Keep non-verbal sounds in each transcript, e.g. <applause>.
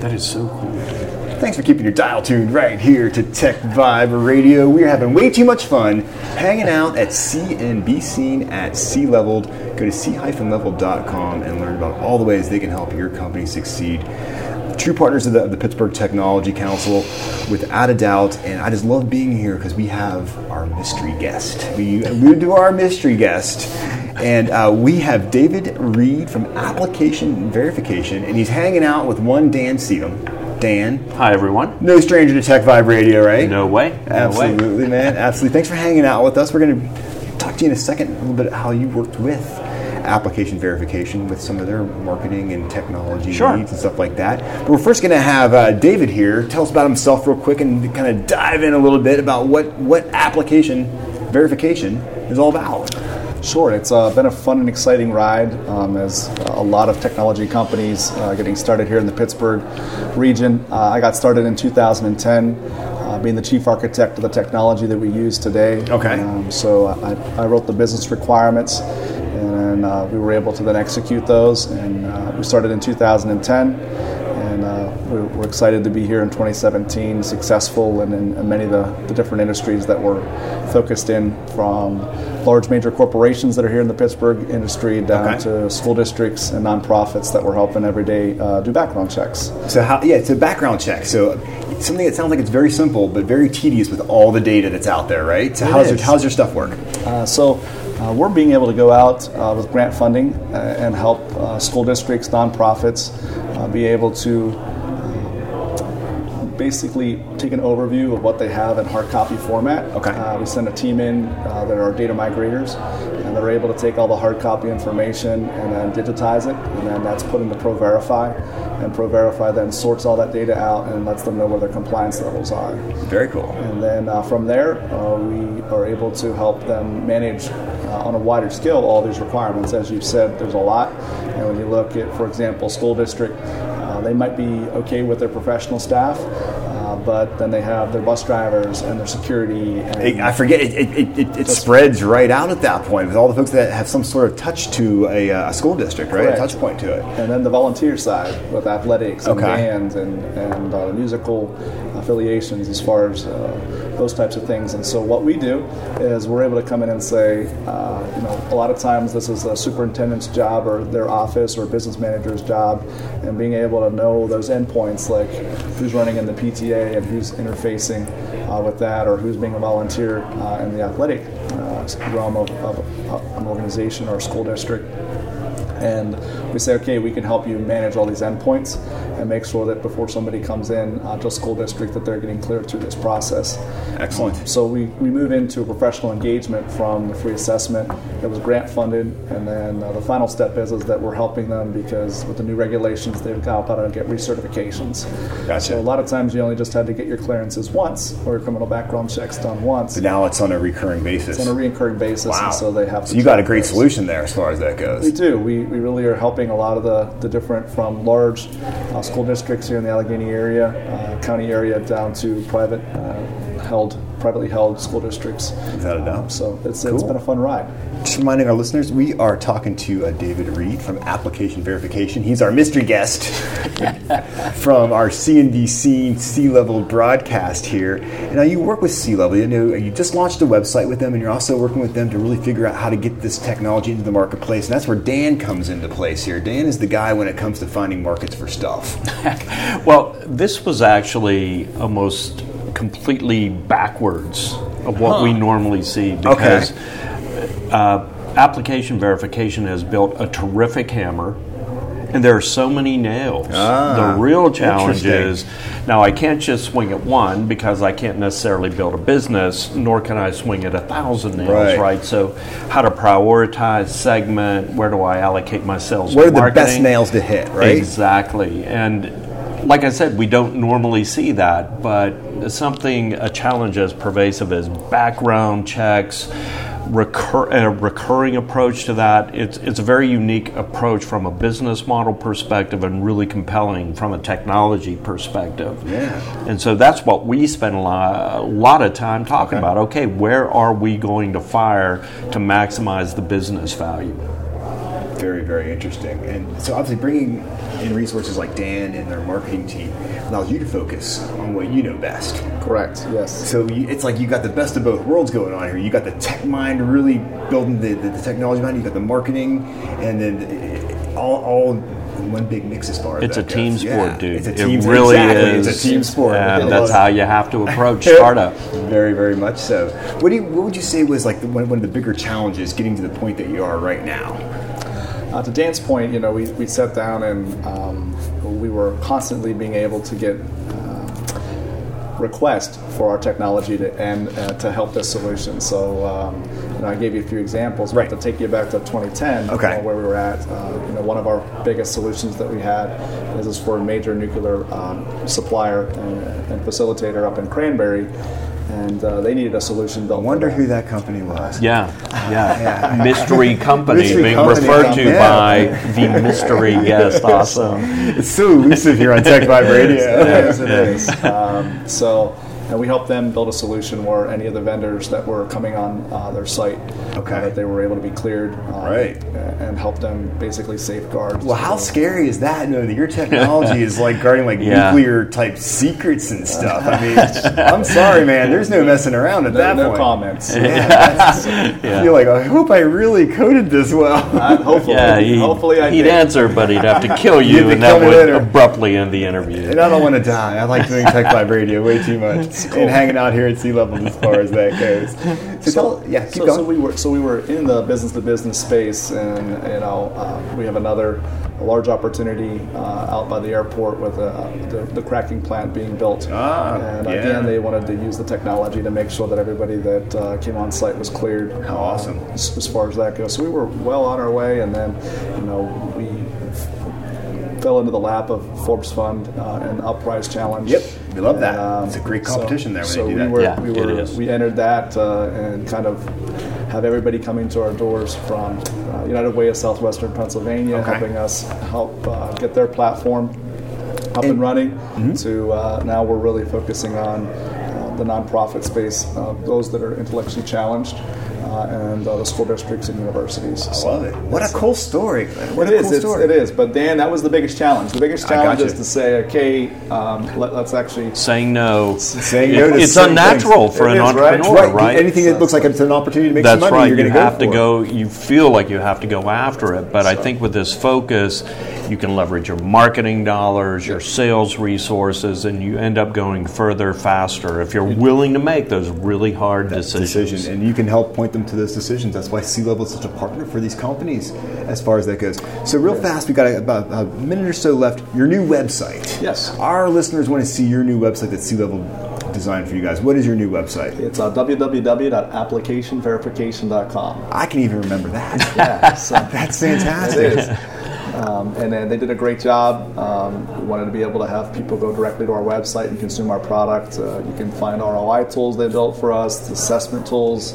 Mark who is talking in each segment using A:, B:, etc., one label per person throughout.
A: That is so cool.
B: Thanks for keeping your dial tuned right here to Tech Vibe Radio. We're having way too much fun hanging out at C and be seen at C-Leveled. Go to c-leveled.com and learn about all the ways they can help your company succeed. True partners of the, of the Pittsburgh Technology Council, without a doubt. And I just love being here because we have our mystery guest. We, we do our mystery guest. And uh, we have David Reed from Application Verification, and he's hanging out with one Dan Seedham. Dan,
A: Hi, everyone.
B: no stranger to Tech Vibe Radio, right?
A: No way. No way.
B: Absolutely, man. Absolutely. Thanks for hanging out with us. We're going to talk to you in a second a little bit how you worked with application verification with some of their marketing and technology
A: Sure.
B: needs and stuff like that. But we're first going to have uh, David here tell us about himself real quick and kind of dive in a little bit about what, what application verification is all about.
C: Sure, it's uh, been a fun and exciting ride um, as a lot of technology companies uh, getting started here in the Pittsburgh region. Uh, I got started in 2010, uh, being the chief architect of the technology that we use today.
B: Okay.
C: Um, so I, I wrote the business requirements, and uh, we were able to then execute those. And uh, we started in 2010 and uh, we're, we're excited to be here in 2017, successful and in, in many of the, the different industries that we're focused in, from large major corporations that are here in the Pittsburgh industry down
B: Okay.
C: to school districts and nonprofits that we're helping every day uh, do background checks.
B: So how? Yeah, it's a background check. So something that sounds like it's very simple but very tedious with all the data that's out there, right? So
C: It
B: how's your, how's your stuff work?
C: Uh, so uh, we're being able to go out uh, with grant funding uh, and help uh, school districts, nonprofits, uh, be able to basically take an overview of what they have in hard copy format.
B: Okay.
C: Uh, we send a team in uh, that are data migrators, and they're able to take all the hard copy information and then digitize it, and then that's put into ProVerify. And ProVerify then sorts all that data out and lets them know where their compliance levels are.
B: Very cool.
C: And then uh, from there, uh, we are able to help them manage uh, on a wider scale all these requirements. As you've said, there's a lot. And when you look at, for example, school district, uh, they might be okay with their professional staff, uh, but then they have their bus drivers and their security. And
B: I forget it. It, it, it, spreads right out at that point with all the folks that have some sort of touch to a, uh, a school district, right?
C: Correct.
B: A touch point to it.
C: and then the volunteer side with athletics and
B: Okay.
C: bands and, and uh, musical affiliations as far as uh, those types of things. And so what we do is we're able to come in and say, uh, you know, a lot of times this is a superintendent's job or their office or business manager's job, and being able to know those endpoints like who's running in the PTA and who's interfacing uh, with that or who's being a volunteer uh, in the athletic uh, realm of, of an organization or school district. And we say, okay, we can help you manage all these endpoints and make sure that before somebody comes in uh, to a school district that they're getting cleared through this process.
B: Excellent.
C: So we, we move into a professional engagement from the free assessment that was grant funded, and then uh, the final step is, is that we're helping them because with the new regulations, they've got to get recertifications.
B: Gotcha.
C: So a lot of times you only just had to get your clearances once or your criminal background checks done once.
B: But now it's on a recurring basis.
C: It's on a recurring basis,
B: wow.
C: and so they have.
B: So you got a great
C: those.
B: solution there as far as that goes.
C: We do. We, we really are helping a lot of the, the different, from large uh, school districts here in the Allegheny area, uh, county area, down to private uh, held, privately held school districts.
B: Without a doubt.
C: So it's, it's
B: Cool.
C: been a fun ride.
B: Just reminding our listeners, we are talking to uh, David Reed from Application Verification. He's our mystery guest <laughs> from our CNBC C-Level broadcast here. And now you work with C-Level. You know, you just launched a website with them, and you're also working with them to really figure out how to get this technology into the marketplace. And that's where Dan comes into place here. Dan is the guy when it comes to finding markets for stuff. <laughs>
A: Well, this was actually almost completely backwards of what we normally see because uh, application verification has built a terrific hammer And there are so many nails.
B: Ah,
A: the real challenge is now I can't just swing at one because I can't necessarily build a business, nor can I swing at a thousand nails,
B: Right.
A: right? So, how to prioritize, segment, where do I allocate my sales?
B: Where are the best nails to hit, right?
A: Exactly. And like I said, we don't normally see that, but something, a challenge as pervasive as background checks, recur, a recurring approach to that. It's, it's a very unique approach from a business model perspective and really compelling from a technology perspective.
B: Yeah.
A: And so that's what we spend a lot, a lot of time talking
B: Okay.
A: about. Okay, where are we going to fire to maximize the business value?
B: Very, very interesting. And so, obviously, bringing in resources like Dan and their marketing team allows you to focus on what you know best.
C: Correct. Yes.
B: So you, it's like you got the best of both worlds going on here. You got the tech mind really building the, the, the technology mind. You got the marketing, and then it- all, all one big mix as far as
A: It's a
B: that
A: team
B: goes.
A: sport,
B: Yeah,
A: dude.
B: It's a team
A: it really
B: exactly.
A: is.
B: It's a team sport.
A: and
B: It
A: that's
B: is.
A: how you have to approach startup. <laughs>
B: Very, very much so. What do you, what would you say was like the, one, one of the bigger challenges getting to the point that you are right now?
C: Uh, to Dan's point, you know, we, we sat down and um, we were constantly being able to get uh, requests for our technology to and uh, to help this solution. So, um, you know, I gave you a few examples.
B: Right.
C: But to take you back to 2010,
B: Okay.
C: you know, where we were at, uh, you know, one of our biggest solutions that we had is this for a major nuclear um, supplier and, and facilitator up in Cranberry. And uh, they needed a solution built.
B: I wonder who that company was.
A: Yeah, yeah. <laughs> Mystery company
B: Mystery
A: being
B: company,
A: referred to
B: yeah.
A: by the mystery <laughs> guest. Awesome.
B: It's so elusive here on Tech Vibe Radio. <laughs>
C: It is, it is. Um, so, and we helped them build a solution where any of the vendors that were coming on uh, their site,
B: Okay.
C: uh, that they were able to be cleared, um,
B: Right.
C: and help them basically safeguard.
B: Well, how scary is that? No, that your technology is like guarding like
A: Yeah.
B: nuclear type secrets and stuff. I mean, <laughs> I'm sorry, man. There's no messing around at
C: No,
B: that
C: no
B: point.
C: comments.
B: Yeah, <laughs> that's, I <laughs> feel like I hope I really coded this well.
C: Uh, hopefully,
A: Yeah, he,
C: hopefully I
A: he'd
C: did.
A: answer, but he'd have to kill
B: You'd
A: you,
B: have
A: and
B: to kill
A: that would
B: later.
A: abruptly end the interview.
B: And I don't want to die. I like doing Tech Vibe Radio way too much and hanging out here at C-Level as far as that goes. <laughs> So, tell, yeah, keep
C: so,
B: going.
C: so we were so we were in the business to business space, and you know uh, we have another a large opportunity uh, out by the airport with uh, the, the cracking plant being built.
B: Ah,
C: and
B: yeah.
C: again, they wanted to use the technology to make sure that everybody that uh, came on site was cleared.
B: How
C: uh,
B: awesome.
C: as, as far as that goes, so we were well on our way, and then you know we fell into the lap of Forbes Fund uh, and UpPrize Challenge.
B: Yep, we love that.
C: And,
B: It's a great
C: so-
B: competition there when
C: so
B: they do
C: we
B: that.
C: Were,
A: Yeah,
C: we were we entered that uh, and kind of have everybody coming to our doors from uh, United Way of Southwestern Pennsylvania,
B: Okay.
C: helping us help uh, get their platform up and,
B: And-
C: running.
B: Mm-hmm.
C: To uh, now we're really focusing on uh, the nonprofit space, uh, those that are intellectually challenged, and uh, the school districts and universities.
B: I love it. What a cool story. What
C: It
B: a
C: is.
B: cool
C: it's,
B: story.
C: it is. But Dan, that was the biggest challenge. The biggest challenge is to say, okay, um, let, us actually
A: Saying no.
B: Saying no
A: it's unnatural
B: things.
A: for
B: It
A: an
B: is, right?
A: entrepreneur,
B: Right.
A: right?
B: Anything that looks like it's an opportunity to make
A: That's
B: some money,
A: right.
B: you're
A: You
B: going to go
A: have to
B: for it.
A: go. You feel like you have to go after it, but I think with this focus, you can leverage your marketing dollars, your sales resources, and you end up going further, faster if you're willing to make those really hard decisions.
B: decision, and you can help point them to those decisions. That's why C-Level is such a partner for these companies, as far as that goes. So, real fast, we got about a minute or so left. Your new website.
C: Yes.
B: Our listeners want to see your new website that C-Level designed for you guys. What is your new website?
C: It's uh, www.applicationverification.com.
B: I can even remember that.
C: Yeah, so <laughs>
B: That's fantastic.
C: Um, and then they did a great job. Um, we wanted to be able to have people go directly to our website and consume our product. Uh, you can find ROI tools they built for us, assessment tools,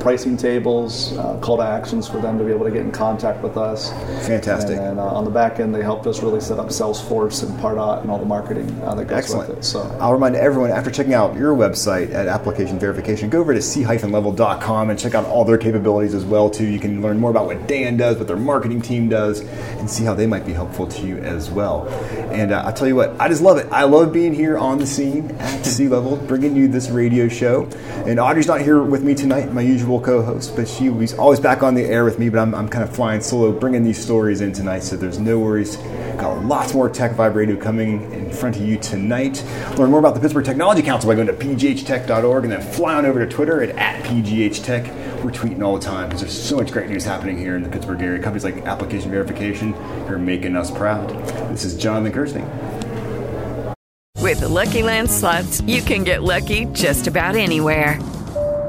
C: pricing tables, uh, call to actions for them to be able to get in contact with us.
B: Fantastic.
C: And then uh, on the back end, they helped us really set up Salesforce and Pardot and all the marketing uh, that goes
B: Excellent.
C: with it. So
B: I'll remind everyone after checking out your website at application verification, go over to c-level.com and check out all their capabilities as well too. You can learn more about what Dan does, what their marketing team does, and see how they might be helpful to you as well. And uh, I'll tell you what, I just love it. I love being here on the scene at C-Level, bringing you this radio show. And Audrey's not here with me tonight, my usual co-host, but she's always back on the air with me. But I'm, I'm kind of flying solo, bringing these stories in tonight, so there's no worries. Got lots more Tech Vibe Radio coming in front of you tonight. Learn more about the Pittsburgh Technology Council by going to pghtech.org and then fly on over to Twitter at, at pghtech we're tweeting all the time because there's so much great news happening here in the Pittsburgh area. Companies like Application Verification are making us proud. This is Jonathan Kersting.
D: With the Lucky Land slots, you can get lucky just about anywhere.